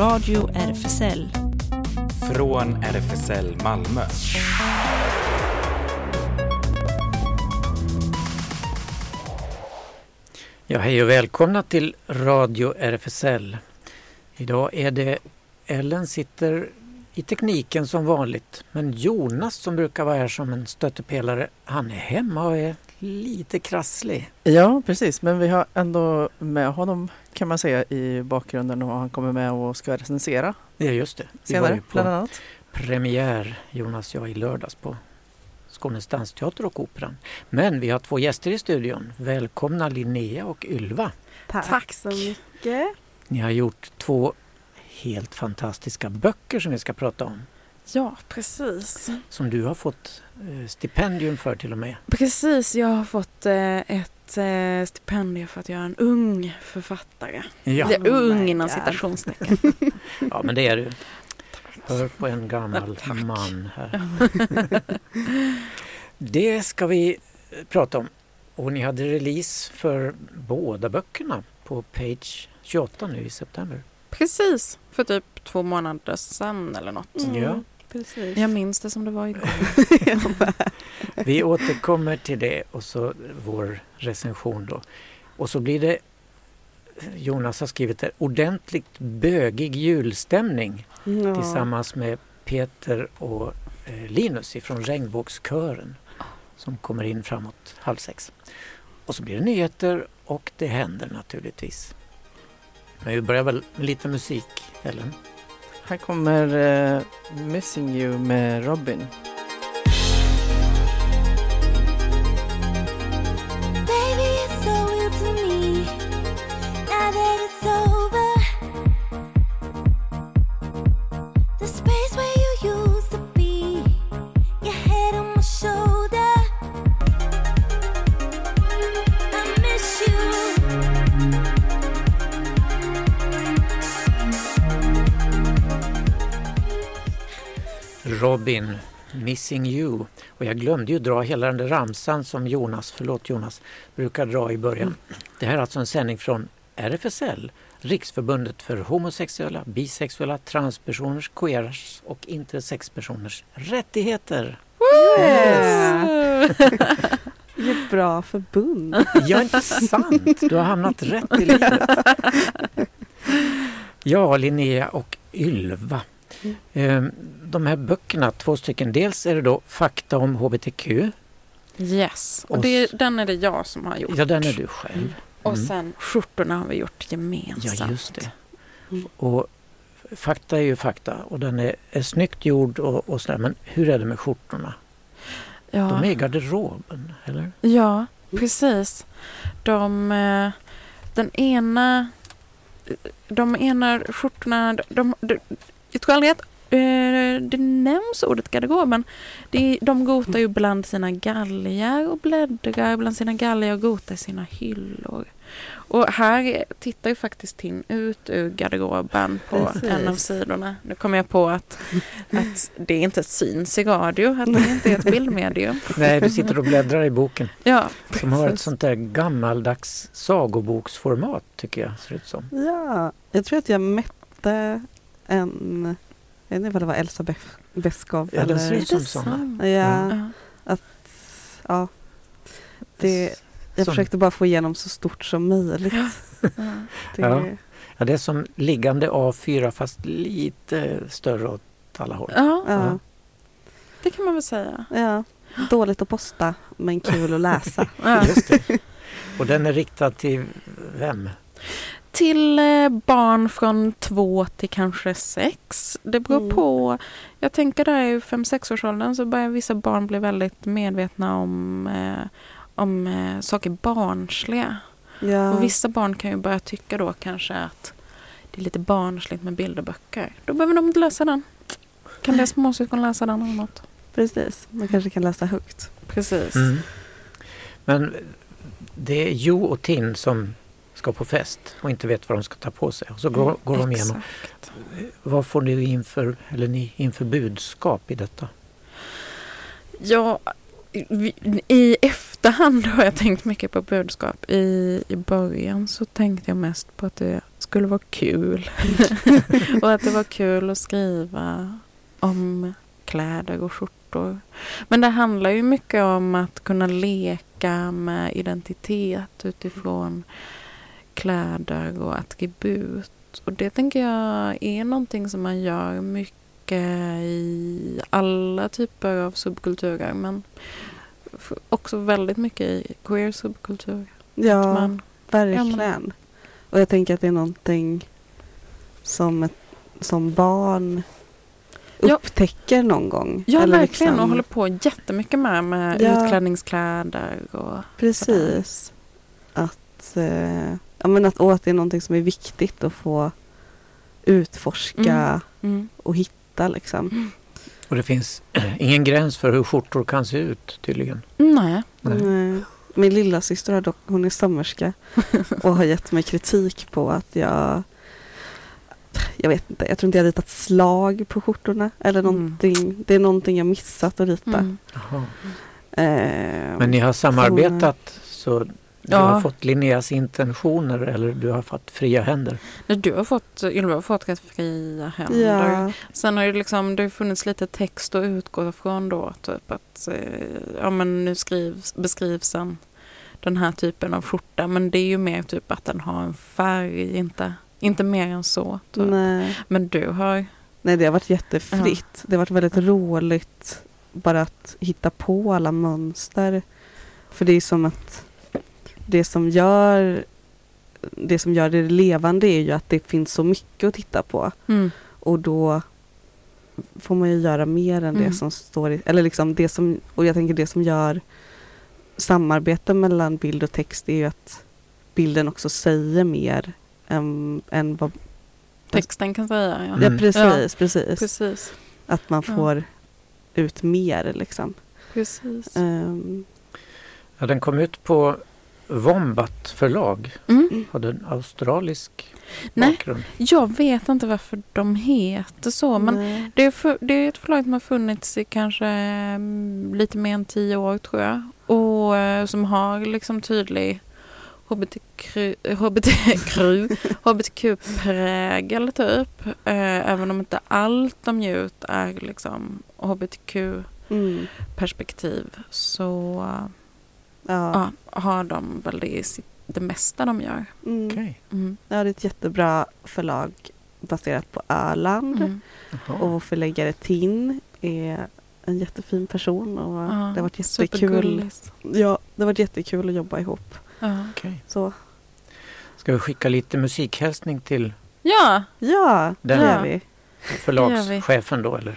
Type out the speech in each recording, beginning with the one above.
Radio RFSL. Från RFSL Malmö. Ja, hej och välkomna till Radio RFSL. Idag är det Ellen sitter i tekniken som vanligt. Men Jonas som brukar vara här som en stöttepelare, han är hemma och är lite krasslig. Ja, precis. Men vi har ändå med honom kan man säga i bakgrunden och han kommer med och ska recensera Ja, just det. Vi var senare ju bland på annat. premiär, Jonas och jag, i lördags på Skånes dansteater och Operan. Men vi har två gäster i studion. Välkomna Linnea och Ylva. Tack. Tack. så mycket. Ni har gjort två helt fantastiska böcker som vi ska prata om. Ja, precis. Som du har fått eh, stipendium för till och med. Precis, jag har fått eh, ett eh, stipendium för att jag är en ung författare. Ja, Jag är Oh ung my inom citationstecken. ja men det är du. Hör på en gammal Ja, man här. Det ska vi prata om. Och ni hade release för båda böckerna på page 28 nu i september. Precis, för typ två månader sedan eller något. Mm. Ja. Precis. Jag minns det som det var igår. Vi återkommer till det och så vår recension då. Och så blir det Jonas har skrivit det, ordentligt bögig julstämning Ja. tillsammans med Peter och eh, Linus ifrån Regnbågskören som kommer in framåt halv sex. Och så blir det nyheter och det händer naturligtvis. Men vi börjar väl med lite musik, Ellen? Här kommer uh, Missing You med Robin. Robin, Missing You. Och jag glömde ju dra hela den där ramsan som Jonas, förlåt Jonas, brukar dra i början. Det här är alltså en sändning från RFSL, Riksförbundet för homosexuella, bisexuella, transpersoners, queers och intersexpersoners rättigheter. Vilket bra förbund. Ja, inte sant? Du har hamnat rätt i livet. Ja, Linnea och Ylva. Eh, De här böckerna, två stycken. Dels är det då Fakta om HBTQ. Yes, och Och det, den är det jag som har gjort. Ja, den är du själv. Och Mm. sen skjortorna har vi gjort gemensamt. Ja, just det. Mm. Och fakta är ju fakta och den är, är snyggt gjord och, och sådär. Men hur är det med skjortorna? Ja. De är i garderoben, eller? Ja, precis. De, eh, den ena, de ena skjortorna, de, de, jag tror aldrig att eh, det nämns ordet garderob, men det, de gotar ju bland sina galgar och bläddrar bland sina galgar och gotar i sina hyllor. Och här tittar ju faktiskt Tin ut ur garderoben på Precis. en av sidorna. Nu kommer jag på att, att det inte syns i radio, att det inte är ett bildmedium. Nej, du sitter och bläddrar i boken Ja, som har ett sånt där gammaldags sagoboksformat tycker jag. Ser ut som. Ja, jag tror att jag mätte en, jag vet inte vad det var, Elsa Bef- Beskow Ja, den eller... ser ut som sådana. Ja, Ja. ja. Det, jag Som- försökte bara få igenom så stort som möjligt. Ja. Det, Ja. Ja, det är som liggande A4 fast lite större åt alla håll. Ja, ja, det kan man väl säga. ja. Dåligt att posta, men kul att läsa. Ja. Just det. Och den är riktad till vem? Till eh, barn från två till kanske sex. Det beror Mm. på. Jag tänker där i fem sexårsåldern så börjar vissa barn bli väldigt medvetna om, eh, om eh, saker barnsliga. Ja. Och vissa barn kan ju börja tycka då kanske att det är lite barnsligt med bilderböcker. Då behöver de inte läsa den. Kan deras småsyskon läsa den eller något? Precis, man kanske kan läsa högt. Precis. Mm. Men det är Jo och Tin som ska på fest och inte vet vad de ska ta på sig. Och så går, går de igenom. Exakt. Vad får du inför, eller ni inför budskap i detta? Ja, i, i efterhand har jag tänkt mycket på budskap. I, I början så tänkte jag mest på att det skulle vara kul. och att det var kul att skriva om kläder och skjortor. Men det handlar ju mycket om att kunna leka med identitet utifrån kläder och attribut. Och det tänker jag är någonting som man gör mycket i alla typer av subkulturer. Men också väldigt mycket i queer subkultur. Ja, Man, verkligen. Och jag tänker att det är någonting som, ett, som barn Ja. upptäcker någon gång. ja, Eller verkligen. liksom- Och håller på jättemycket med, med Ja. utklädningskläder. Och Precis. Att, eh, ja, men att, och att det är någonting som är viktigt att få utforska Mm. och hitta. Liksom. Och det finns ingen gräns för hur skjortor kan se ut tydligen. Nej. Nej. Nej. Min lilla syster har dock, hon är sömmerska och har gett mig kritik på att jag jag vet inte, jag tror inte jag ritat slag på skjortorna eller Mm. någonting. Det är någonting jag missat att rita. Mm. Jaha. Eh, Men ni har samarbetat så du Ja. har fått Linneas intentioner eller du har fått fria händer? Nej, Du har fått, Ylva har fått rätt fria händer. ja, Sen har det, liksom, det har funnits lite text att utgå från då. Typ att eh, ja, men nu skrivs, beskrivs en, den här typen av skjorta. Men det är ju mer typ att den har en färg, inte, inte mer än så. Typ. nej. Men du har... nej, det har varit jättefritt. Det har varit väldigt roligt bara att hitta på alla mönster. För det är som att det som gör det som gör det levande är ju att det finns så mycket att titta på. Mm. Och då får man ju göra mer än Mm. det som står i, eller liksom det som, och jag tänker det som gör samarbete mellan bild och text är ju att bilden också säger mer än, än vad, Texten kan säga. Ja. Mm. ja precis, precis. Precis. Att man Ja. får ut mer liksom. Precis. Ehm, Ja, den kom ut på Wombat förlag. Mm. Hade en australisk Nej. bakgrund. Jag vet inte varför de heter så. Men nej. Det är, för, det är ett förlag som har funnits i kanske mm, lite mer än tio år tror jag. Och eh, som har liksom tydlig HBTQ, HBTQ, HBTQ-prägel typ. Eh, även om inte allt de ger ut är liksom HBTQ-perspektiv Mm. så Ja. ja, har de väl det i sitt, det mesta de gör. Mm. Okej. Mm. ja, det är ett jättebra förlag baserat på Öland. Mm. Och vår förläggare Tin är en jättefin person och Ja, det har varit jättekul. Ja, det har varit jättekul att jobba ihop. Ja. Okej. Så Ska vi skicka lite musikhälsning till ja, ja, det gör vi. förlagschefen då eller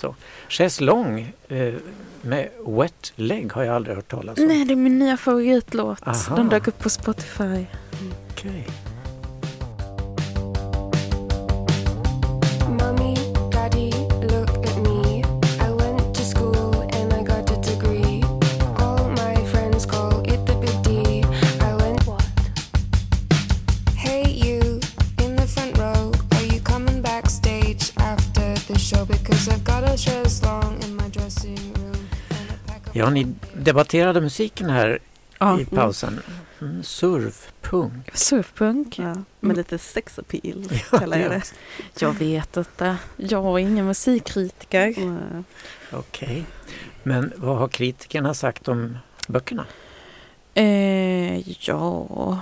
så? Chess Long eh, med Wet Leg har jag aldrig hört talas om. nej det är min nya favoritlåt. Aha. Den dök upp på Spotify. Okej. Ja, ni debatterade musiken här Ja. i pausen. Mm, surf, punk. Surfpunk. Ja, med Mm. lite sex appeal Ja, kallar jag det. Jag vet inte. Jag är ingen musikkritiker. Okej. Men vad har kritikerna sagt om böckerna? Eh, ja,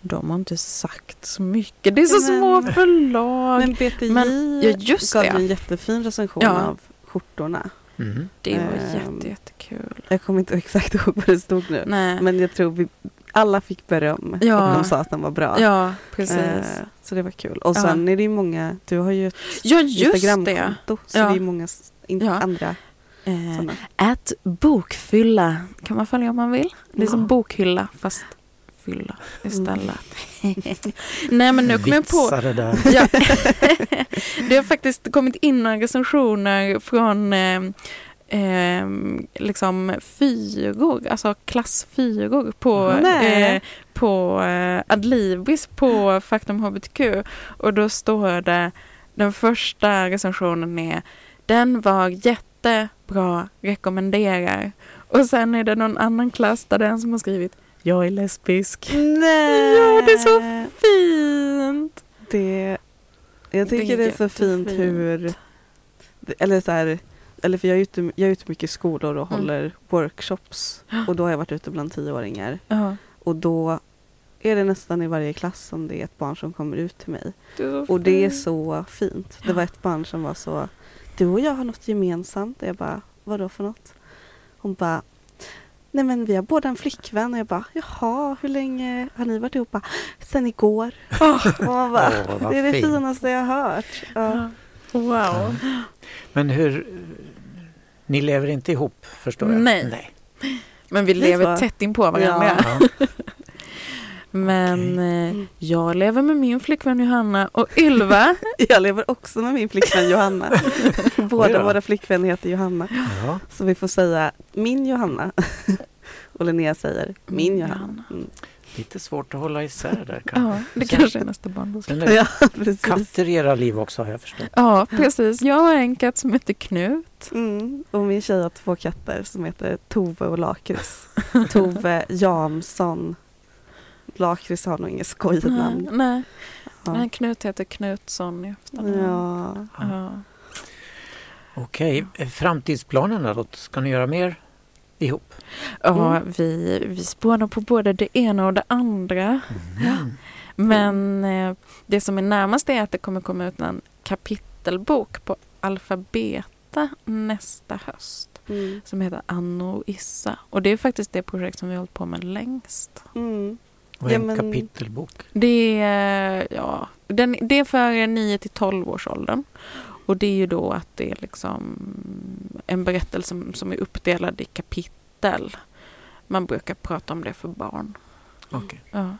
de har inte sagt så mycket. Det är så Men- små förlag. Men BTJ Men- ja, just gav det. en jättefin recension Ja. av skjortorna. Mm. det var Ehm, jätte, jättekul. Jag kommer inte exakt ihåg vad det stod nu. Nej. Men jag tror vi alla fick beröm Ja. och de sa att den var bra. ja, precis. Eh, så det var kul. Och Ja. sen är det ju många, du har ju ett ja. Instagramkonto så Ja. det är många in, Ja. andra Eh. Ät bokfylla kan man följa om man vill. Det är som Ja. bokhylla fast fylla istället. Nej men nu kommer jag på Vitsade där. Ja. det har faktiskt kommit in några recensioner från eh, eh, liksom fyror, alltså klassfyror på, eh, på eh, Adlibris på Faktum HBTQ. Och då står det, den första recensionen är Den var jättebra, rekommenderar. Och sen är det någon annan klass där det är en som har skrivit Jag är lesbisk. Nej! Ja, det är så fint! Det, jag Det är tycker det är så fint hur, eller så här, eller för jag är ute, jag är ute mycket i skolor och Mm. håller workshops och då har jag varit ute bland tioåringar Ja. och då är det nästan i varje klass som det är ett barn som kommer ut till mig. Det Och det är så fint. Det var ett barn som var så, du och jag har något gemensamt. Och jag bara, vadå för något? Hon bara, nej men vi har båda en flickvän. Och jag bara, jaha, hur länge har ni varit ihop? Bara, Sen igår. Man bara, Åh, vad det är det fint. finaste jag har hört. Ja. Wow. Men hur... Ni lever inte ihop förstår jag? Nej. Nej. Men vi lever tätt in på varandra. Ja. Men eh, jag lever med min flickvän Johanna och Ylva. Jag lever också med min flickvän Johanna. Båda våra flickvänner heter Johanna. Ja. Så vi får säga min Johanna. Och Linnea säger min Johanna. Mm. Lite svårt att hålla isär där kanske. ja, det Sen- kanske är nästa barn. Ja, katter i era liv också har jag förstått. Ja, precis. Jag har en katt som heter Knut. Mm. Och min tjej har två katter som heter Tove och Lakrits. Tove Jansson. Lakrits har nog inget skojigt namn. nej. Ja. nej, Knut heter Knutsson i efternamn. Ja. Ja. Okej, eh, framtidsplanerna då? Ska ni göra mer ihop? Ja, Mm. vi, vi spånar på både det ena och det andra. Mm. Men eh, det som är närmast är att det kommer komma ut en kapitelbok på alfabeta nästa höst. Mm. Som heter Anno och Issa. Och det är faktiskt det projekt som vi har hållit på med längst. Och en Ja, men- kapitelbok. Det är, ja, den, det är för 9 till 12 års åldern. Och det är ju då att det är liksom en berättelse som, som är uppdelad i kapitel. Man brukar prata om det för barn. Okej. Ja.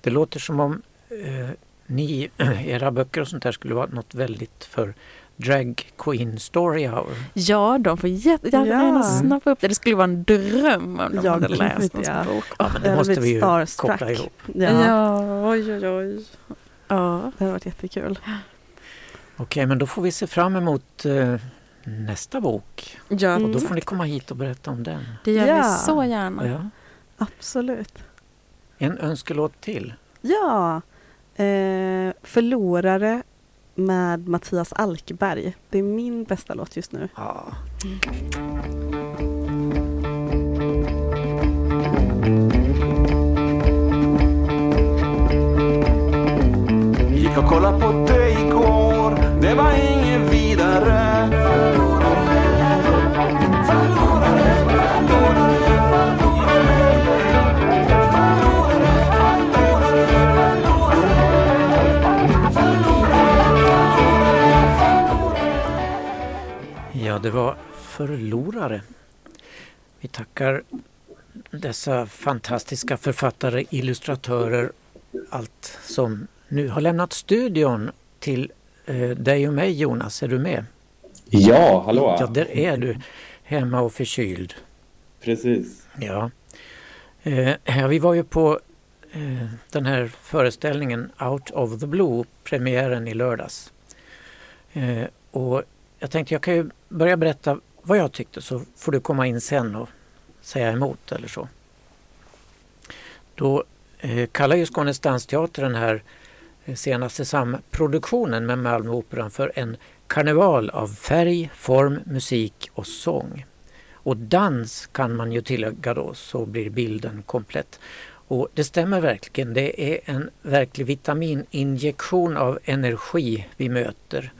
Det låter som om eh, ni, era böcker och sånt där skulle vara något väldigt för Drag Queen Story Hour. Ja, de får jättegärna Ja. snappa upp det. Det skulle vara en dröm om de Ja, hade läst en ja. bok. Ja, men det Jag måste vi ju starstruck. koppla ihop. Ja, Ja, oj, oj, oj. Ja. det har varit jättekul. Okej, men då får vi se fram emot eh, nästa bok. Ja, Och då Mm. får ni komma hit och berätta om den. det gör Ja. vi så gärna. Ja. Absolut. En önskelåt till. Ja, eh, Förlorare med Mattias Alkberg. Det är min bästa låt just nu. Ja. Gick och kollade på dig igår, det var inget vidare. Det var Förlorare. Vi tackar dessa fantastiska författare, illustratörer, allt som nu har lämnat studion till eh, dig och mig Jonas. Är du med? Ja, hallå! Ja, där är du. Hemma och förkyld. Precis. Ja. Eh, vi var ju på eh, den här föreställningen Out of the Blue, premiären i lördags. Eh, och jag tänkte jag kan ju börja berätta vad jag tyckte så får du komma in sen och säga emot eller så. Då eh, kallar ju Skånes dansteater den här eh, senaste samproduktionen med Malmöoperan för en karneval av färg, form, musik och sång. Och dans kan man ju tillägga då så blir bilden komplett. Och det stämmer verkligen. Det är en verklig vitamininjektion av energi vi möter.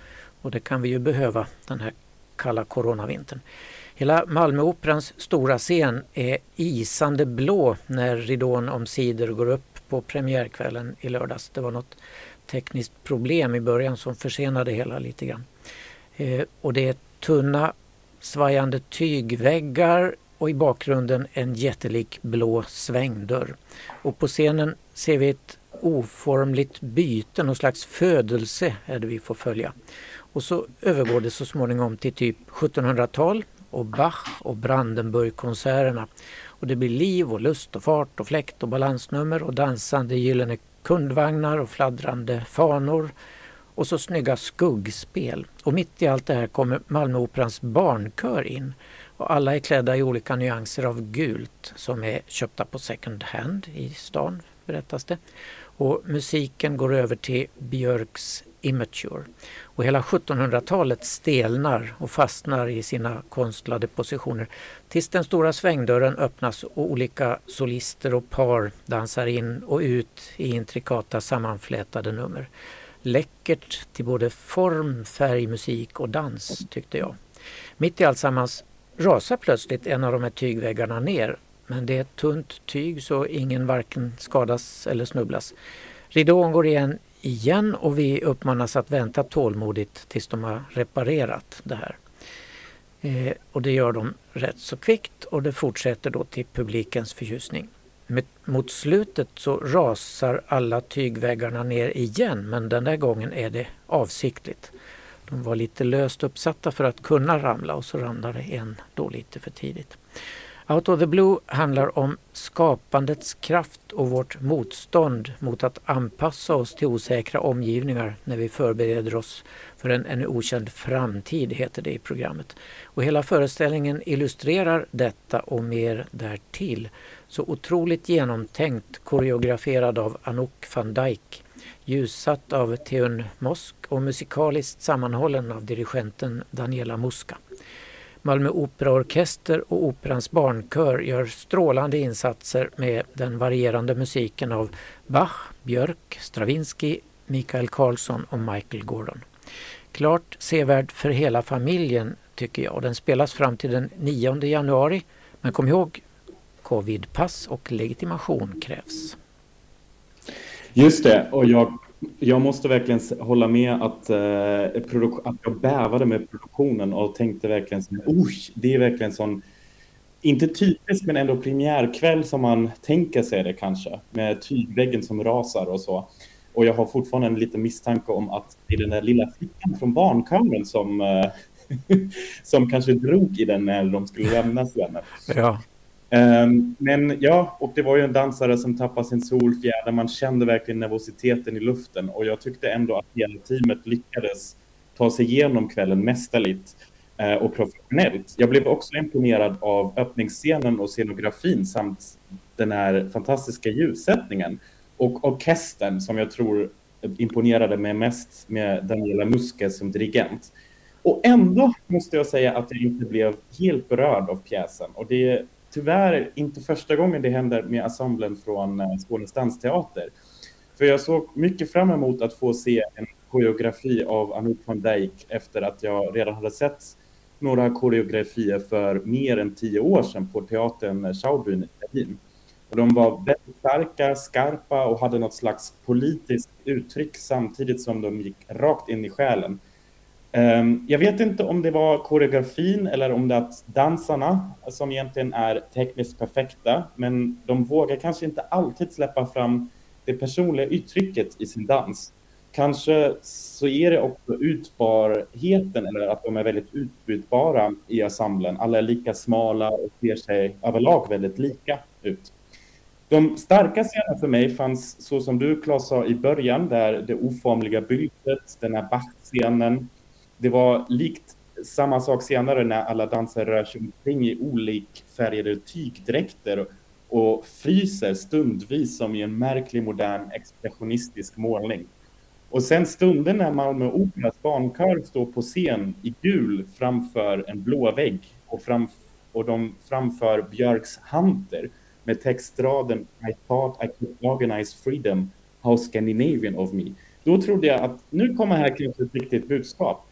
Och det kan vi ju behöva den här kalla coronavintern. Hela Malmöoperans stora scen är isande blå när ridån omsider går upp på premiärkvällen i lördags. Det var något tekniskt problem i början som försenade hela lite grann. Eh, och det är tunna svajande tygväggar och i bakgrunden en jättelik blå svängdörr. Och på scenen ser vi ett oformligt byte, någon slags födelse är det vi får följa. Och så övergår det så småningom till typ 1700-tal och Bach och Brandenburgkonserterna. Och det blir liv och lust och fart och fläkt och balansnummer och dansande gyllene kundvagnar och fladdrande fanor och så snygga skuggspel. Och mitt i allt det här kommer Malmöoperans barnkör in. Och alla är klädda i olika nyanser av gult som är köpta på second hand i stan berättas det. Och musiken går över till Björks Immature. Och hela 1700-talet stelnar och fastnar i sina konstlade positioner tills den stora svängdörren öppnas och olika solister och par dansar in och ut i intrikata sammanflätade nummer. Läckert till både form, färg, musik och dans tyckte jag. Mitt i alltsammans rasar plötsligt en av de här tygväggarna ner men det är ett tunt tyg så ingen varken skadas eller snubblas. Ridån går igen igen och vi uppmanas att vänta tålmodigt tills de har reparerat det här. Eh, och det gör de rätt så kvickt och det fortsätter då till publikens förtjusning. Med, mot slutet så rasar alla tygväggarna ner igen men den där gången är det avsiktligt. De var lite löst uppsatta för att kunna ramla och så ramlade en då lite för tidigt. Out of the Blue handlar om skapandets kraft och vårt motstånd mot att anpassa oss till osäkra omgivningar när vi förbereder oss för en ännu okänd framtid, heter det i programmet. Och hela föreställningen illustrerar detta och mer därtill. Så otroligt genomtänkt, koreograferad av Anouk van Dijk, ljussatt av Theun Mosk och musikaliskt sammanhållen av dirigenten Daniela Muska. Malmö Operaorkester och Operans barnkör gör strålande insatser med den varierande musiken av Bach, Björk, Stravinsky, Mikael Karlsson och Michael Gordon. Klart sevärd för hela familjen tycker jag. Den spelas fram till den 9 januari. Men kom ihåg, covidpass och legitimation krävs. Just det, och jag, jag måste verkligen hålla med att, eh, att jag bävade med produktionen och tänkte verkligen så, det är verkligen sån, inte typisk men ändå premiärkväll som man tänker sig det kanske, med tygväggen som rasar och så. Och jag har fortfarande en liten misstanke om att det är den där lilla flickan från barnkammaren som, eh, som kanske drog i den när de skulle lämna scenen. Ja, Ehm, men ja, och det var ju en dansare som tappade sin solfjäder. Man kände verkligen nervositeten i luften och jag tyckte ändå att hela teamet lyckades ta sig igenom kvällen mästerligt eh, och professionellt. Jag blev också imponerad av öppningsscenen och scenografin samt den här fantastiska ljussättningen och orkestern som jag tror imponerade mig mest med Daniela Muske som dirigent. Och ändå måste jag säga att jag inte blev helt berörd av pjäsen. Och det tyvärr inte första gången det händer med ensemblen från eh, Skånes dansteater. För jag såg mycket fram emot att få se en koreografi av Anouk van Dijk efter att jag redan hade sett några koreografier för mer än tio år sedan på teatern Schaubühne i Berlin. Och de var väldigt starka, skarpa och hade något slags politiskt uttryck samtidigt som de gick rakt in i själen. Ehm, jag vet inte om det var koreografin eller om det är att dansarna som egentligen är tekniskt perfekta, men de vågar kanske inte alltid släppa fram det personliga uttrycket i sin dans. Kanske så är det också utbarheten eller att de är väldigt utbytbara i ensemblen. Alla är lika smala och ser sig överlag väldigt lika ut. De starka scenerna för mig fanns så som du Claes sa i början, där det oformliga byltet, den här backscenen, det var likt samma sak senare när alla dansare rör sig omkring i olikfärgade tygdräkter och fryser stundvis som i en märklig modern expressionistisk målning. Och sen stunden när Malmö Operas barnkör står på scen i gul framför en blå vägg och, framf och de framför Björks Hunter med textraden I thought I could organize freedom, how Scandinavian of me. Då trodde jag att nu kommer här kanske ett riktigt budskap.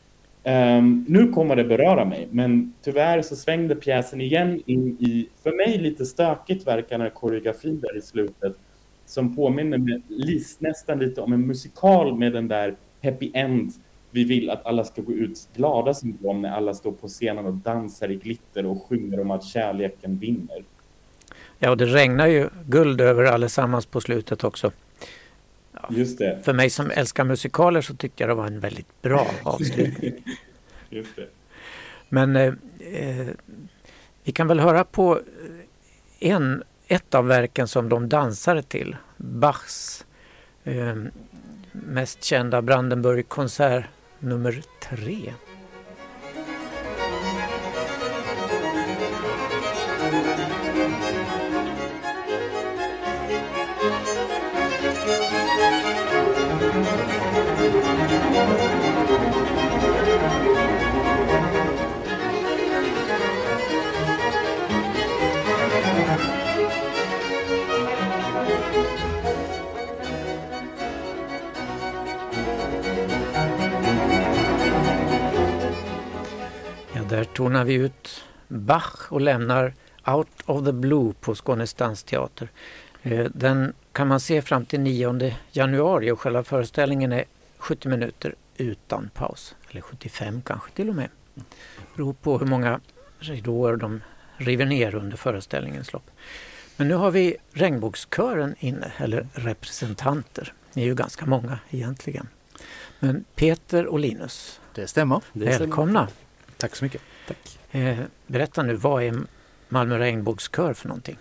Um, nu kommer det beröra mig, men tyvärr så svängde pjäsen igen in i, för mig lite stökigt verkande koreografin där i slutet, som påminner mig nästan lite om en musikal med den där happy end. Vi vill att alla ska gå ut glada som de när alla står på scenen och dansar i glitter och sjunger om att kärleken vinner. ja och det regnar ju guld över allesammans på slutet också. Just det. För mig som älskar musikaler så tyckte jag det var en väldigt bra avslutning. Just det. Men eh, eh, vi kan väl höra på en, ett av verken som de dansade till. Bachs eh, mest kända Brandenburg-konsert nummer tre. Där tonar vi ut Bach och lämnar Out of the Blue på Skånes dansteater. Eh, Den kan man se fram till 9 januari och själva föreställningen är 70 minuter utan paus. Eller 75 kanske till och med. Beror på hur många ridåer de river ner under föreställningens lopp. Men nu har vi regnbågskören inne, eller representanter. Ni är ju ganska många egentligen. Men Peter och Linus, Det stämmer. välkomna! Tack så mycket. Tack. Eh, berätta nu, vad är Malmö regnbågskör för någonting?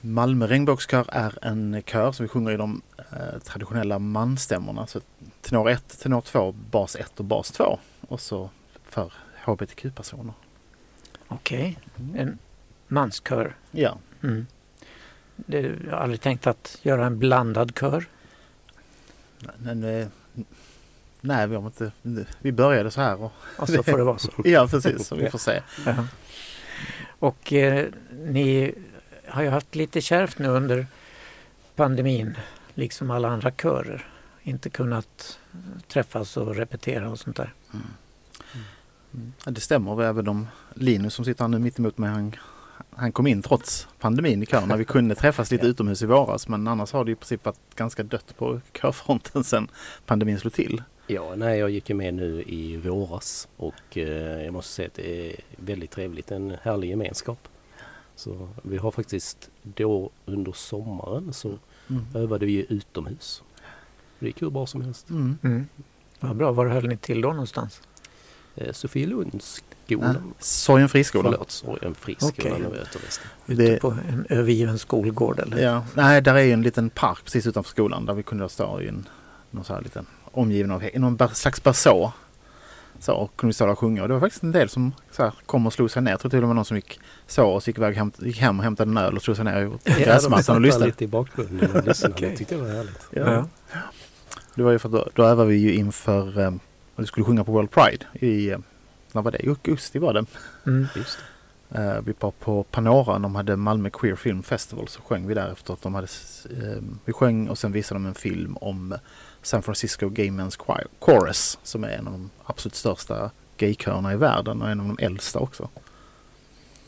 Malmö regnbågskör är en kör som vi sjunger i de eh, traditionella manstämmorna. Så tenor 1, tenor 2, bas 1 och bas 2. Och så för hbtq-personer. Okej, en manskör. Ja, Mm. Det, jag har aldrig tänkt att göra en blandad kör. men nej, vi, har inte, vi började så här. Och, Och så får det vara så. ja, precis. Så vi får se. Ja. Och eh, ni har ju haft lite kärvt nu under pandemin, liksom alla andra körer. Inte kunnat träffas och repetera och sånt där. Ja, det stämmer. Även om Linus som sitter här nu mitt emot mig, han, han kom in trots pandemin i. När vi kunde träffas lite utomhus i våras. Men annars har det i princip varit ganska dött på körfronten sedan pandemin slog till. Ja, nej, jag gick ju med nu i våras och eh, jag måste säga att det är väldigt trevligt. En härlig gemenskap. Så vi har faktiskt då under sommaren så Mm. övade vi utomhus. Det gick hur bra som helst. Mm. Mm. Vad bra, var höll ni till då någonstans? Eh, Sofielundsskolan. Sorgen friskola. Förlåt, Sorgen över Öterväster. Ute på en övergiven skolgård eller? Ja, nej, där är ju en liten park precis utanför skolan där vi kunde stå i en någon så här liten omgiven av någon slags baså. Så och kunde vi stå där och sjunga och det var faktiskt en del som så här, kom och slog sig ner. Jag tror till och med någon som gick så och så gick, iväg, hem, gick hem och hämtade en öl och slog sig ner Ja, de gräsmattan och lyssnade. lite i bakgrunden och lyssnade. Okej. Det tyckte jag var härligt. Ja. Det var ju för att då, då övade vi ju inför eh, att vi skulle sjunga på World Pride i, eh, när var det? I augusti var det. Mm. Just Eh, vi var på Panora, de hade Malmö Queer Film Festival, så sjöng vi där efter att de hade, eh, vi sjöng och sen visade de en film om San Francisco Gay Men's Chorus, som är en av de absolut största gaykörerna i världen och en av de äldsta också.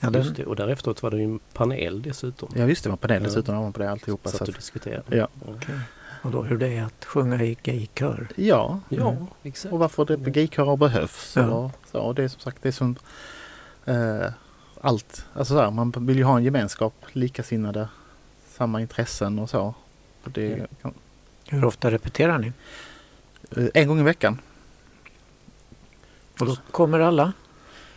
Ja, Just det. Och där efteråt var det ju en panel dessutom. Ja visst, det var panel Ja. dessutom ovanpå det alltihopa. Satt Så och att, diskuterade. ja. och då hur det är att sjunga i gaykör. ja, Ja, Mm. exakt. och varför det gaykörer behövs. Ja. Och, så, och det är som sagt det är som eh, allt, alltså så här, man vill ju ha en gemenskap, likasinnade, samma intressen och så. Och det, Ja. kan, Hur ofta repeterar ni? en gång i veckan. Och då kommer alla?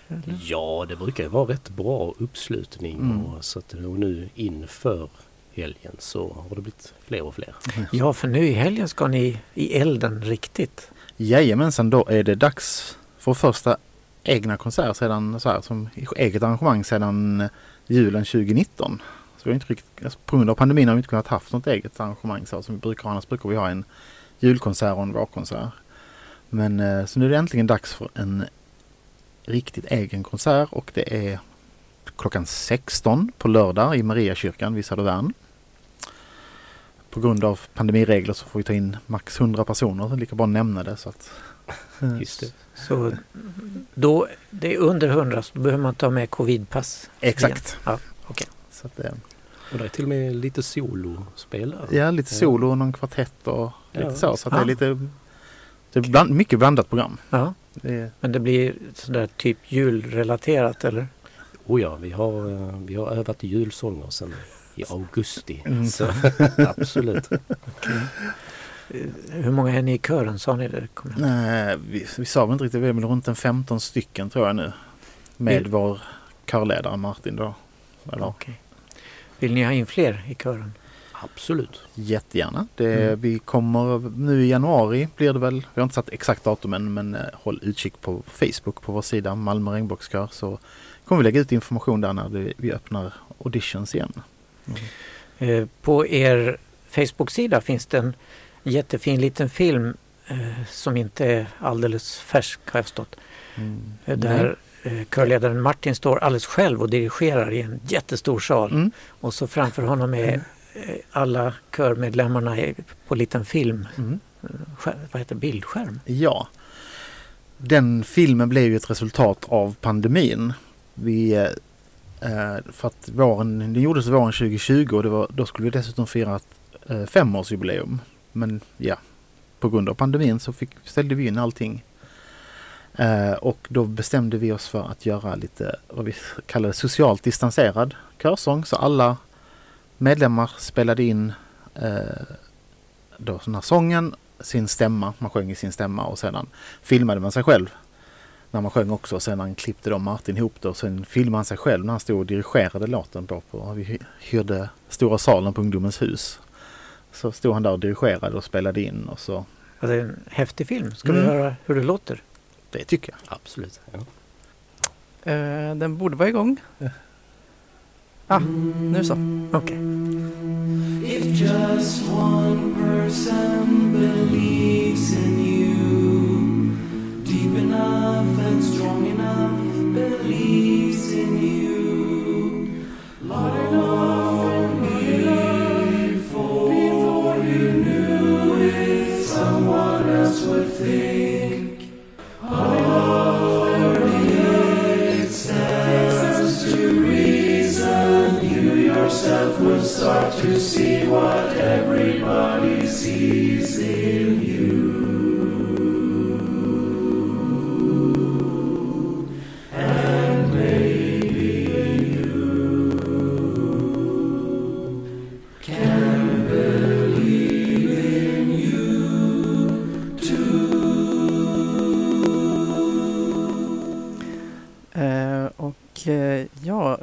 Eller? Ja, det brukar vara rätt bra uppslutning. Mm. Och, så att, och nu inför helgen så har det blivit fler och fler. Ja, för nu i helgen ska ni i elden riktigt. Jajamensan, då är det dags för första egna konsert sedan, så här, som eget arrangemang sedan julen 2019. Så vi har inte riktigt, alltså, på grund av pandemin har vi inte kunnat haft något eget arrangemang så som vi brukar ha. Annars brukar vi ha en julkonsert och en vårkonsert. Men eh, så nu är det äntligen dags för en riktigt egen konsert och det är klockan 16 på lördag i Mariakyrkan vid Södervärn. På grund av pandemiregler så får vi ta in max 100 personer, så det är lika bra att nämna det. Så att, Just det. Så då, det är under 100 så behöver man ta med covidpass. Exakt. Ja, Så att, eh, Och det är till och med lite solospelare. ja, lite solo och någon kvartett och lite Ja, så. Så att det är Ja. lite det är bland, mycket blandat program. ja. Det är, Men det blir sådär typ julrelaterat eller? Oh ja, vi har, eh, vi har övat julsånger sedan i augusti. Mm. Så absolut. Eh, Hur många är ni i kören? Sa ni det? Nej, vi, vi sa väl inte riktigt, vi är väl runt en 15 stycken tror jag nu. Med Vill- vår körledare Martin då. Eller, Okej. Vill ni ha in fler i kören? Absolut. Jättegärna. Det, Mm. Vi kommer nu i januari blir det väl, vi har inte satt exakt datum än men eh, håll utkik på Facebook på vår sida Malmö regnbågskör så kommer vi lägga ut information där när vi öppnar auditions igen. Eh, På er Facebook-sida finns det en jättefin liten film eh, som inte är alldeles färsk har jag förstått. Mm. Där körledaren Martin står alldeles själv och dirigerar i en jättestor sal. Mm. Och så framför honom är eh, alla körmedlemmarna på en liten film. Mm. Eh, Vad heter bildskärm? Ja. Den filmen blev ju ett resultat av pandemin. Vi, eh, eh, för att våren, den gjordes våren 2020 och det var, då skulle vi dessutom fira ett eh, femårsjubileum. Men ja, på grund av pandemin så fick, ställde vi in allting. Eh, och då bestämde vi oss för att göra lite vad vi kallade socialt distanserad körsång. Så alla medlemmar spelade in eh, då den här sången, sin stämma, man sjöng i sin stämma och sedan filmade man sig själv när man sjöng också. Sedan klippte då Martin ihop det och sen filmade han sig själv när han stod och dirigerade låten då på, vi hy- hyrde stora salen på Ungdomens hus. Så stod han där och dirigerade och spelade in och så, Ja, det är en häftig film. Ska vi Mm. höra hur det låter? Det tycker jag. Absolut. Ja. Eh, den borde vara igång. Ah, nu så. Okej. If just one to see what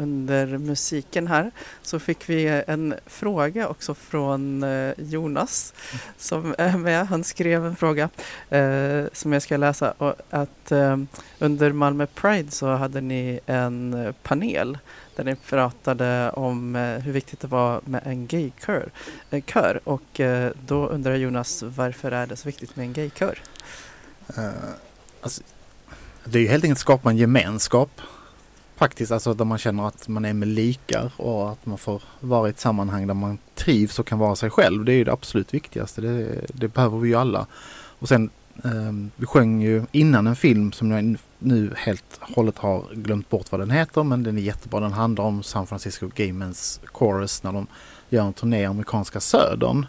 under musiken här så fick vi en fråga också från eh, Jonas som är med. Han skrev en fråga eh, som jag ska läsa. Och att eh, under Malmö Pride så hade ni en eh, panel där ni pratade om eh, hur viktigt det var med en gaykör. Eh, kör. Och eh, då undrar Jonas varför är det så viktigt med en gaykör? Uh, alltså, det är ju helt enkelt att skapa en gemenskap. Faktiskt, alltså där man känner att man är med likar och att man får vara i ett sammanhang där man trivs och kan vara sig själv. Det är ju det absolut viktigaste. Det, det behöver vi ju alla. Och sen, eh, vi sjöng ju innan en film som jag nu helt hållet har glömt bort vad den heter men den är jättebra. Den handlar om San Francisco Gamens Chorus när de gör en turné i amerikanska södern.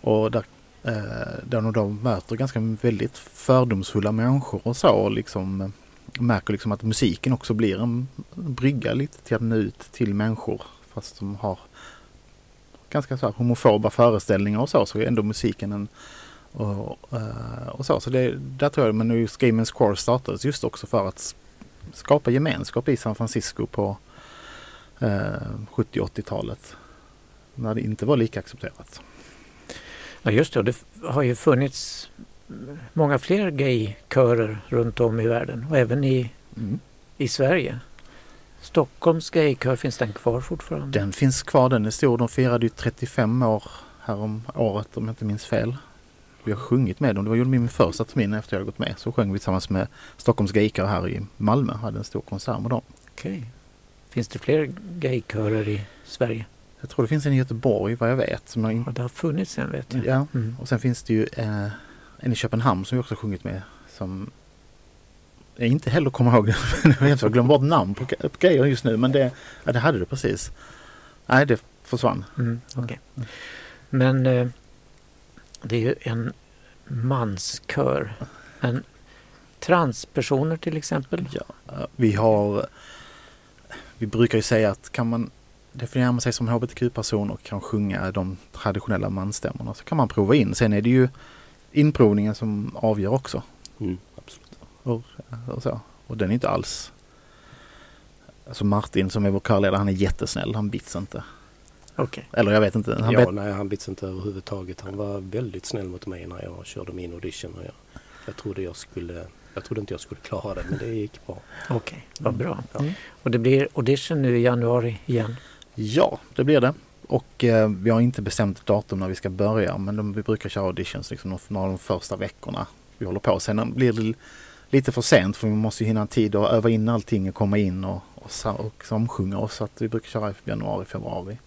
Och där Eh, där de möter ganska väldigt fördomsfulla människor och så och liksom märker liksom att musiken också blir en brygga lite till att nå ut till människor fast de har ganska så här homofoba föreställningar och så så är ändå musiken en och, eh, och så. Så det, där tror jag, men nu Screamers Core startades just också för att skapa gemenskap i San Francisco på eh, 70-80-talet. När det inte var lika accepterat. Ja just det, och det har ju funnits många fler gaykörer runt om i världen och även i, Mm. i Sverige. Stockholms gaykör, finns den kvar fortfarande? Den finns kvar, den är stor. De firade ju 35 år här om året om jag inte minns fel. Vi har sjungit med dem. Det var ju min första termin efter jag gått med. Så sjöng vi tillsammans med Stockholms gaykör här i Malmö. Hade en stor konsert med dem. Okej. Finns det fler gaykörer i Sverige? Jag tror det finns en i Göteborg vad jag vet. Som har in... Ja, det har funnits en vet jag. Ja, Mm. och sen finns det ju eh, en i Köpenhamn som vi också sjungit med. Som jag inte heller kommer ihåg. jag har glömt bort namn på, grejer just nu. Men det, ja, det hade det precis. Nej, det försvann. Mm, okej. Men eh, det är ju en manskör. Men transpersoner till exempel? Ja, vi har... Vi brukar ju säga att kan man definiera sig som hbtq-person och kan sjunga de traditionella mansstämmorna så kan man prova in. Sen är det ju inprovningen som avgör också. Mm, absolut. Och, och, så. och den är inte alls... Alltså Martin som är vår körledare, han är jättesnäll. Han bits inte. Okej. Eller jag vet inte. Han ja, bet... nej, han bits inte överhuvudtaget. Han var väldigt snäll mot mig när jag körde min audition. Och jag, jag, trodde jag, skulle, jag trodde inte jag skulle klara det, men det gick bra. Okej, vad bra. Ja. Och det blir audition nu i januari igen. Ja, det blir det. Och eh, vi har inte bestämt datum när vi ska börja men de, vi brukar köra auditions liksom de- några av de första veckorna vi håller på. Sen blir det lite för sent för vi måste ju hinna tid att öva in allting och komma in och, och, och samsjunga oss. Så att vi brukar köra i januari, februari.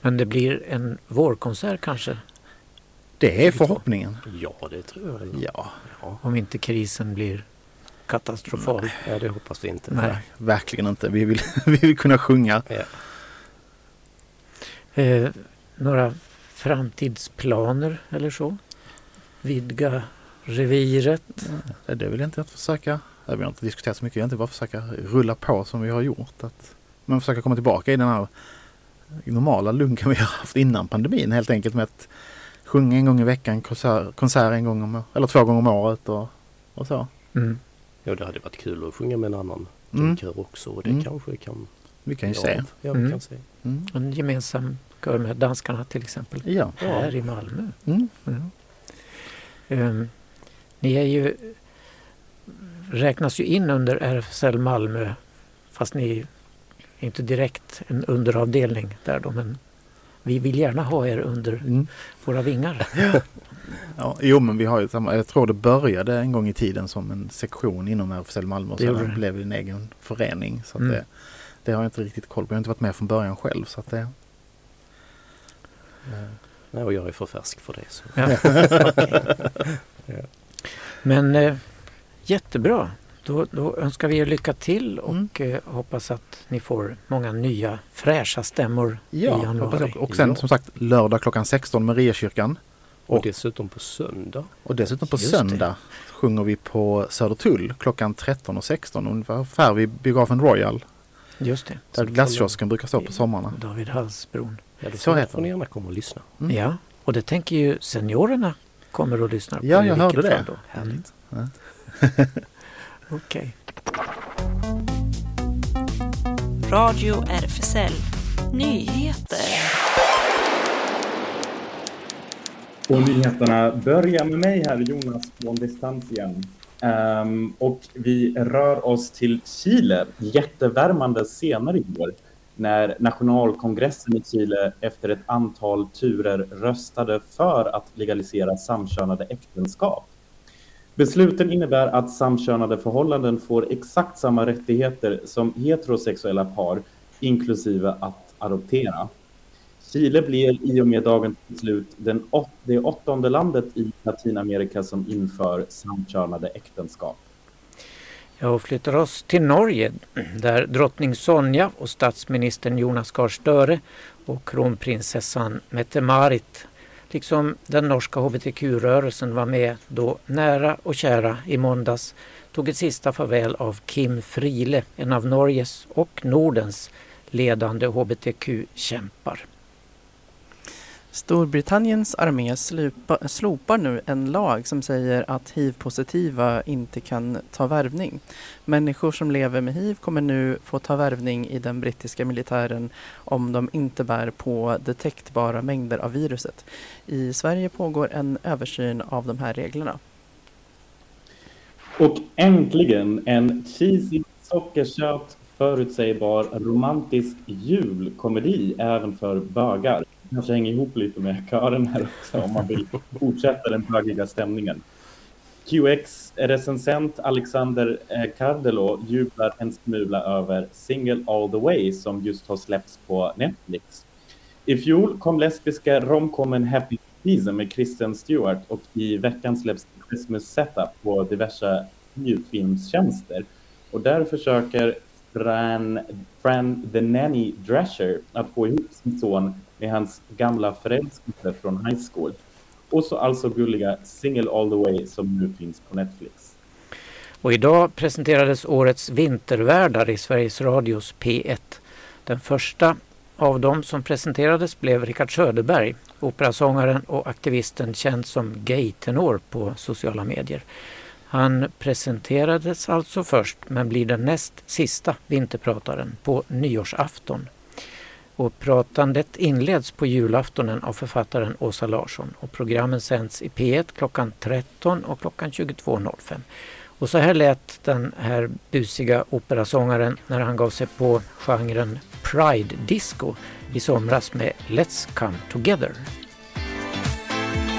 Men det blir en vårkonsert kanske? Det är förhoppningen. Ja, det tror jag. Ja, Ja, Om inte krisen blir katastrofal. ja det hoppas vi inte. Nej. verkligen inte. Vi vill, vi vill kunna sjunga. Ja. Eh, några framtidsplaner eller så? Vidga reviret? Det är väl inte att försöka, vi har inte diskuterat så mycket, egentligen bara försöka rulla på som vi har gjort. Att, men försöka komma tillbaka i den här normala lunken vi har haft innan pandemin helt enkelt med att sjunga en gång i veckan, konsert, konsert en gång om, eller två gånger om året och, och så. Mm. Ja, det hade varit kul att sjunga med en annan Mm. kör också. Och det Mm. kanske kan... Vi kan ju ja, se. Ja, vi Mm. kan se. Mm. En gemensam kör med danskarna till exempel. Ja. Här i Malmö. Mm. Ja. Ehm, ni är ju, räknas ju in under RFSL Malmö fast ni är inte direkt en underavdelning där då men vi vill gärna ha er under Mm. våra vingar. Ja, jo men vi har ju samma, jag tror det började en gång i tiden som en sektion inom RFSL Malmö och det. blev det en egen förening. Så att Mm. det, det har jag inte riktigt koll på. Jag har inte varit med från början själv. Så att det, Nej, och jag är för färsk för det. Så. Ja, okej. Men eh, jättebra. Då, då önskar vi er lycka till och Mm. eh, hoppas att ni får många nya fräscha stämmor i ja, januari. och sen Ja. som sagt lördag klockan 16 Mariakyrkan. Och Och- dessutom på söndag. Och dessutom på Just det. söndag sjunger vi på Södertull klockan 13 och 16 ungefär vid biografen Royal. Just det, Där glasskiosken brukar stå på sommarna. David Hallsbron. Ja, då Så får, heter får ni gärna komma och lyssna. Mm. Ja, och det tänker ju seniorerna kommer och lyssnar på. Ja, jag hörde det. då. Härligt. Ja. Okej. Radio RFSL. Nyheter. Och nyheterna börjar med mig här, Jonas från distans igen. Um, och vi rör oss till Chile, jättevärmande senare igår, när nationalkongressen i Chile efter ett antal turer röstade för att legalisera samkönade äktenskap. Besluten innebär att samkönade förhållanden får exakt samma rättigheter som heterosexuella par, inklusive att adoptera. Chile blir i och med dagens beslut den åt, det åttonde landet i Latinamerika som inför samkönade äktenskap. Ja, och flyttar oss till Norge där drottning Sonja och statsministern Jonas Gahr Støre och kronprinsessan Mette-Marit liksom den norska hbtq-rörelsen var med då nära och kära i måndags tog ett sista farväl av Kim Friele, en av Norges och Nordens ledande hbtq-kämpar. Storbritanniens armé slupa, slopar nu en lag som säger att hiv-positiva inte kan ta värvning. Människor som lever med hiv kommer nu få ta värvning i den brittiska militären om de inte bär på detektbara mängder av viruset. I Sverige pågår en översyn av de här reglerna. Och äntligen en cheesy, sockersöt, förutsägbar, romantisk julkomedi även för bögar. Kanske hänger ihop lite med kören här också om man vill fortsätta den bögiga stämningen. QX-recensent Alexander eh, Cardelo jublar en smula över Single All The Way som just har släppts på Netflix. I fjol kom lesbiska romcomen Happy Season med Kristen Stewart och i veckan släpps Christmas Setup på diverse ljudfilmstjänster. Och där försöker Fran, Fran the Nanny Drescher att få ihop sin son med hans gamla förälskelse från high school. Och så alltså gulliga Single All The Way som nu finns på Netflix. Och idag presenterades årets vintervärdar i Sveriges Radios P1. Den första av dem som presenterades blev Richard Söderberg, operasångaren och aktivisten känd som gay-tenor på sociala medier. Han presenterades alltså först men blir den näst sista vinterprataren på nyårsafton. Och pratandet inleds på julaftonen av författaren Åsa Larsson och programmen sänds i P1 klockan 13 och klockan 22.05. Och så här lät den här busiga operasångaren när han gav sig på genren Pride Disco i somras med Let's Come Together.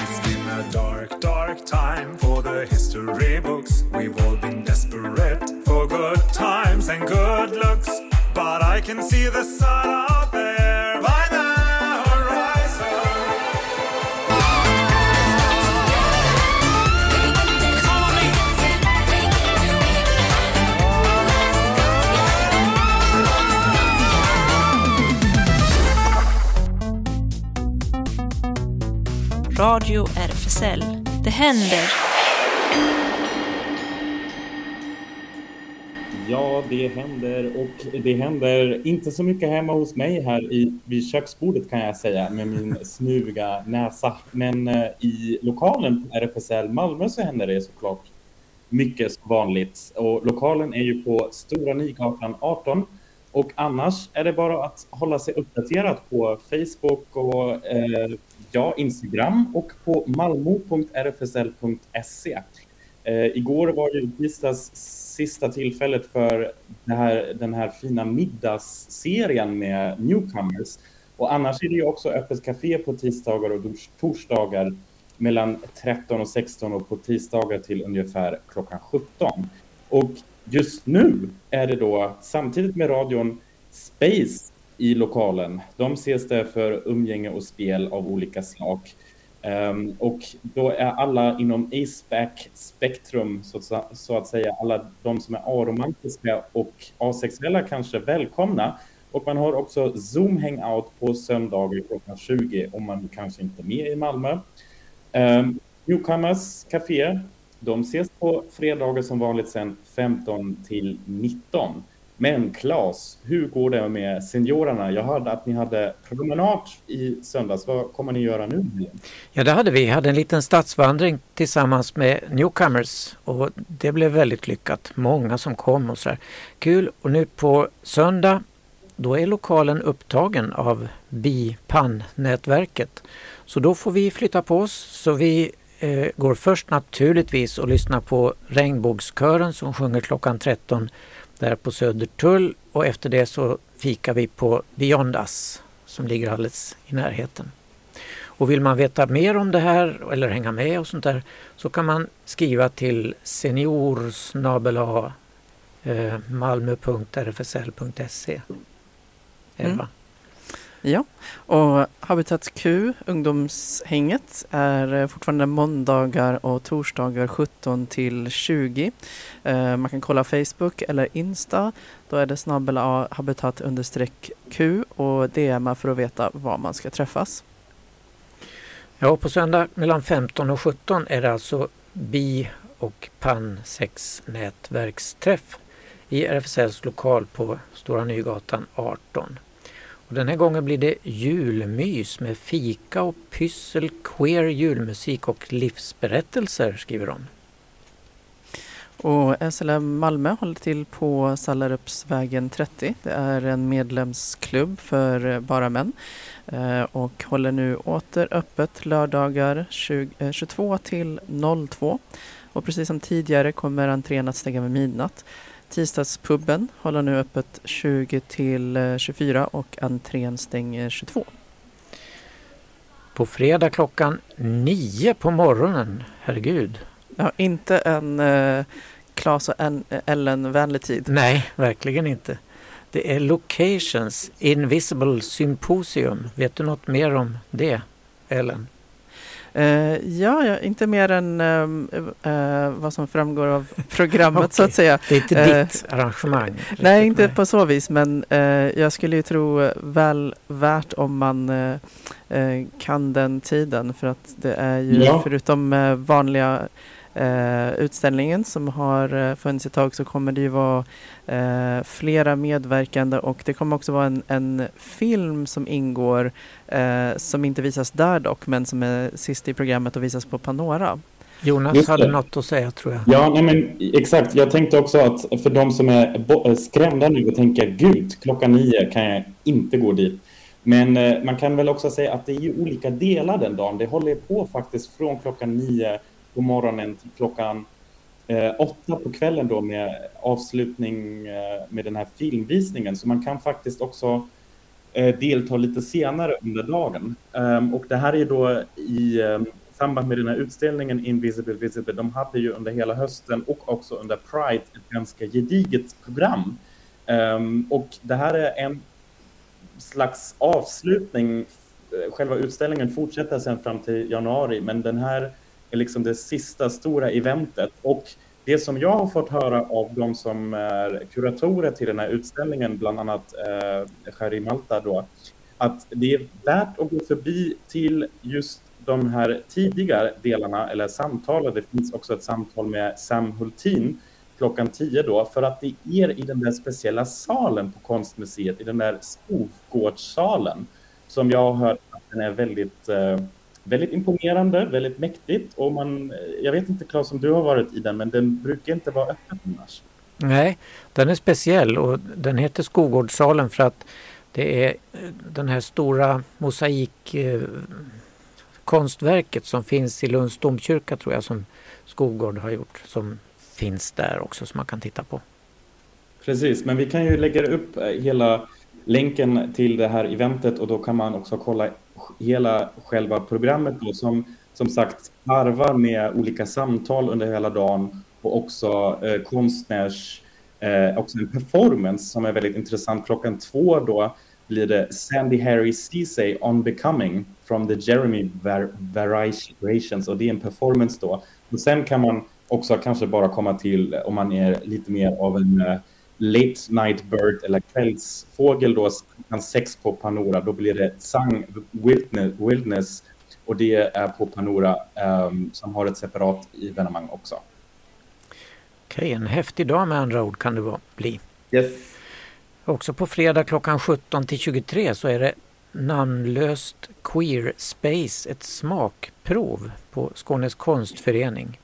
It's been a dark, dark time for the history books. We've all been desperate for good times and good looks. But I can see the sun out Radio RFSL. Det händer. Ja, det händer och det händer inte så mycket hemma hos mig här i, vid köksbordet kan jag säga med min snuviga näsa. Men eh, i lokalen på RFSL Malmö så händer det såklart mycket som vanligt. Och lokalen är ju på Stora Nygatan 18 och annars är det bara att hålla sig uppdaterad på Facebook och eh, ja, Instagram och på malmo.rfsl.se. Eh, igår var ju tisdags sista tillfället för det här, den här fina middagsserien med newcomers. Och annars är det ju också öppet café på tisdagar och torsdagar mellan 13 och 16 och på tisdagar till ungefär klockan 17. Och just nu är det då samtidigt med radion Space i lokalen. De ses där för umgänge och spel av olika slag. Um, och då är alla inom AceBack spektrum så, att- så att säga, alla de som är aromantiska och asexuella kanske välkomna. Och man har också Zoom hangout på söndagar klockan 20 om man kanske inte är med i Malmö. Um, Newcomers Café, de ses på fredagar som vanligt sen 15 till 19. Men Claes, hur går det med seniorerna? Jag hörde att ni hade promenad i söndags. Vad kommer ni göra nu? Ja, det hade vi. Vi hade en liten stadsvandring tillsammans med newcomers och det blev väldigt lyckat. Många som kom och sådär. Kul! Och nu på söndag då är lokalen upptagen av BIPAN-nätverket. Så då får vi flytta på oss. Så vi eh, går först naturligtvis och lyssnar på Regnbågskören som sjunger klockan 13 där på Södertull och efter det så fikar vi på Beyond Us som ligger alldeles i närheten. Och vill man veta mer om det här eller hänga med och sånt där så kan man skriva till seniorsnabela eh, malmo.rfsl.se. Elva. Mm. Ja, och Habitat Q, ungdomshänget, är eh, fortfarande måndagar och torsdagar 17 till 20. Eh, man kan kolla Facebook eller Insta. Då är det snabbel A habitat understreck Q och DMa för att veta var man ska träffas. Ja, på söndag mellan 15 och 17 är det alltså BI och PAN 6 nätverksträff i RFSLs lokal på Stora Nygatan 18. Och den här gången blir det julmys med fika och pyssel, queer julmusik och livsberättelser skriver de. Och SLM Malmö håller till på Sallarupsvägen 30. Det är en medlemsklubb för bara män eh, och håller nu åter öppet lördagar 20, 22 eh, till 02. Och precis som tidigare kommer entrén att stänga vid midnatt. Tisdagspubben håller nu öppet 20 till eh, 24 och entrén stänger 22. På fredag klockan 9 på morgonen, herregud. Ja, inte en eh, Klas och en, Ellen-vänlig tid. Nej, verkligen inte. Det är Locations Invisible Symposium. Vet du något mer om det, Ellen? Eh, ja, ja, inte mer än ehm, eh, vad som framgår av programmet så att säga. Det är inte Eh, ditt arrangemang? Nej, inte på så vis, men jag skulle ju tro väl värt om man kan den tiden för att det är ju Ja. förutom vanliga eh, utställningen som har eh, funnits ett tag så kommer det ju vara eh, flera medverkande och det kommer också vara en, en film som ingår eh, som inte visas där dock men som är sist i programmet och visas på Panora. Jonas hade något att säga tror jag. Ja, nej men exakt. Jag tänkte också att för de som är eh, skrämda nu och tänker gud, klockan nio kan jag inte gå dit. Men eh, man kan väl också säga att det är ju olika delar den dagen. Det håller på faktiskt från klockan nio på morgonen till klockan eh, åtta på kvällen då med avslutning eh, med den här filmvisningen. Så man kan faktiskt också eh, delta lite senare under dagen. Ehm, och det här är då i ehm, samband med den här utställningen Invisible Visible. De hade ju under hela hösten och också under Pride ett ganska gediget program. Ehm, och det här är en slags avslutning. Själva utställningen fortsätter sen fram till januari, men den här är liksom det sista stora eventet. Och det som jag har fått höra av de som är kuratorer till den här utställningen, bland annat eh, Shari Malta då, att det är värt att gå förbi till just de här tidigare delarna, eller samtalen. Det finns också ett samtal med Sam Hultin klockan 10 då, för att det är i den där speciella salen på Konstmuseet, i den där Skogårdssalen, som jag har hört att den är väldigt, eh, väldigt imponerande, väldigt mäktigt. Och man, jag vet inte Claes om du har varit i den, men den brukar inte vara öppen annars. Nej, den är speciell och den heter Skogårdssalen för att det är eh, den här stora mosaik eh, som finns i Lunds domkyrka tror jag som Skogård har gjort som finns där också som man kan titta på. Precis, men vi kan ju lägga upp eh, hela länken till det här eventet och då kan man också kolla hela själva programmet då som som sagt harvar med olika samtal under hela dagen och också eh, konstnärs, eh, också en performance som är väldigt intressant. Klockan två då blir det Sandy Harry Ceesay On Becoming from the Jeremy Var- Variations och det är en performance då. Och sen kan man också kanske bara komma till om man är lite mer av en eh, late night bird eller kvällsfågel då, klockan sex på Panora, då blir det Sang Wilderness, Wilderness och det är på Panora ehm, som har ett separat evenemang också. Okej, en häftig dag med andra ord kan det bli. Yes. Också på fredag klockan 17 till 23 så är det namnlöst Queer Space, ett smakprov på Skånes konstförening.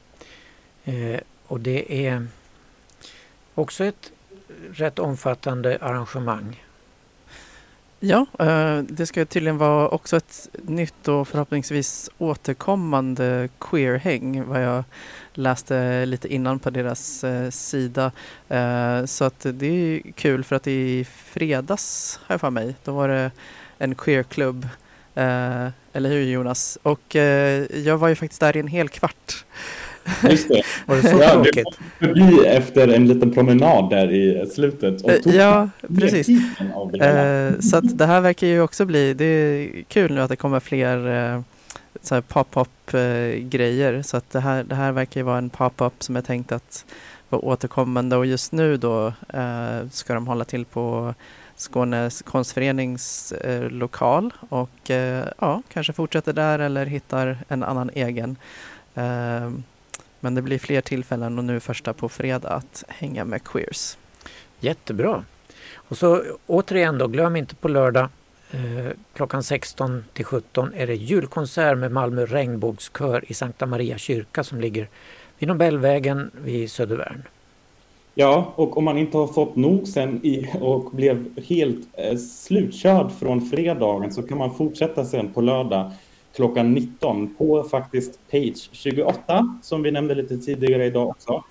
Eh, och det är också ett rätt omfattande arrangemang. Ja, eh, det ska tydligen vara också ett nytt och förhoppningsvis återkommande queerhäng, vad jag läste lite innan på deras eh, sida. Eh, så att det är kul för att i fredags har jag för mig, då var det en queerklubb. Eller hur Jonas? Och jag var ju faktiskt där i en hel kvart. Just det. Var det så Ja, tråkigt? förbi efter en liten promenad där i slutet. och Eh, tog Ja, precis. Eh, Så att det här verkar ju också bli, det är kul nu att det kommer fler eh, så här pop-up eh, grejer. Så att det här, det här verkar ju vara en pop-up som är tänkt att vara återkommande och just nu då ska de hålla till på Skånes konstförenings eh, lokal och eh, ja, kanske fortsätter där eller hittar en annan egen. Eh, men det blir fler tillfällen och nu första på fredag att hänga med queers. Jättebra. Och så återigen då, glöm inte på lördag eh, klockan 16 till 17 är det julkonsert med Malmö regnbågskör i Sankta Maria kyrka som ligger vid Nobelvägen vid Södervärn. Ja, och om man inte har fått nog sen i, och blev helt eh, slutkörd från fredagen så kan man fortsätta sen på lördag klockan 19 på faktiskt Page 28 som vi nämnde lite tidigare idag också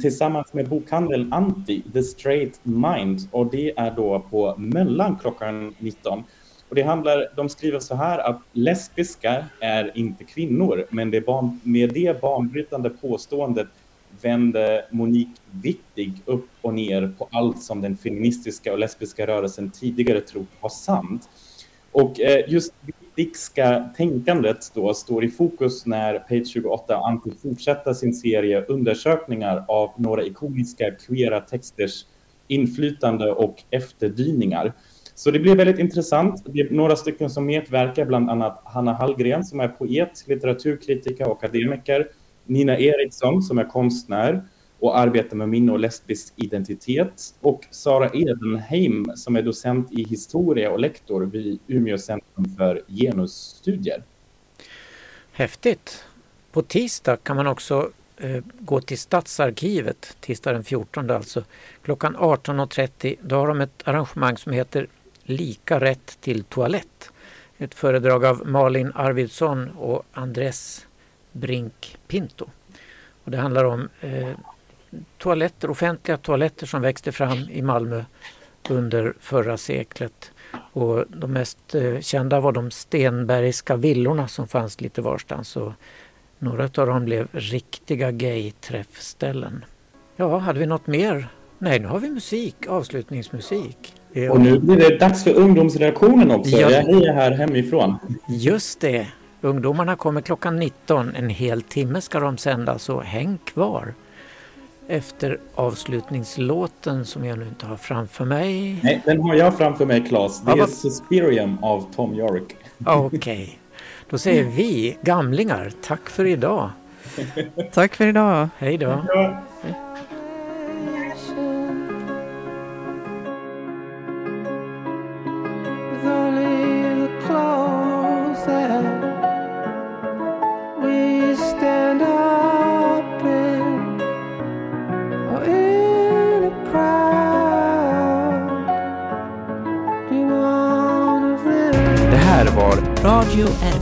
tillsammans med bokhandeln Anti, The Straight Mind och det är då på Möllan klockan 19. Och det handlar, de skriver så här att lesbiska är inte kvinnor, men det ban, med det banbrytande påståendet vände Monique Wittig upp och ner på allt som den feministiska och lesbiska rörelsen tidigare trott var sant. Och eh, just Wittigska tänkandet då står i fokus när Page 28 Anti fortsätter sin serie undersökningar av några ikoniska queera texters inflytande och efterdyningar. Så det blir väldigt intressant. Det är några stycken som medverkar, bland annat Hanna Hallgren som är poet, litteraturkritiker och akademiker, Nina Eriksson som är konstnär och arbetar med minne och lesbisk identitet och Sara Edenheim som är docent i historia och lektor vid Umeå centrum för genusstudier. Häftigt! På tisdag kan man också eh, gå till Stadsarkivet, tisdag den 14 alltså, klockan 18.30. Då har de ett arrangemang som heter Lika rätt till toalett. Ett föredrag av Malin Arvidsson och Andres Brink Pinto. Och det handlar om eh, toaletter, offentliga toaletter som växte fram i Malmö under förra seklet. Och de mest eh, kända var de Stenbergska villorna som fanns lite varstans. Och några av dem blev riktiga gay-träffställen. Ja, hade vi något mer? Nej, nu har vi musik, avslutningsmusik. Ja. Och nu blir det dags för ungdomsredaktionen också. Ja. Jag är här hemifrån. Just det. Ungdomarna kommer klockan 19. En hel timme ska de sända, så häng kvar. Efter avslutningslåten som jag nu inte har framför mig. Nej, den har jag framför mig, Claes. Det Ja, är vad- Suspirium av Tom York. Okej. Då säger vi, gamlingar, tack för idag. Tack för idag. Hej då. With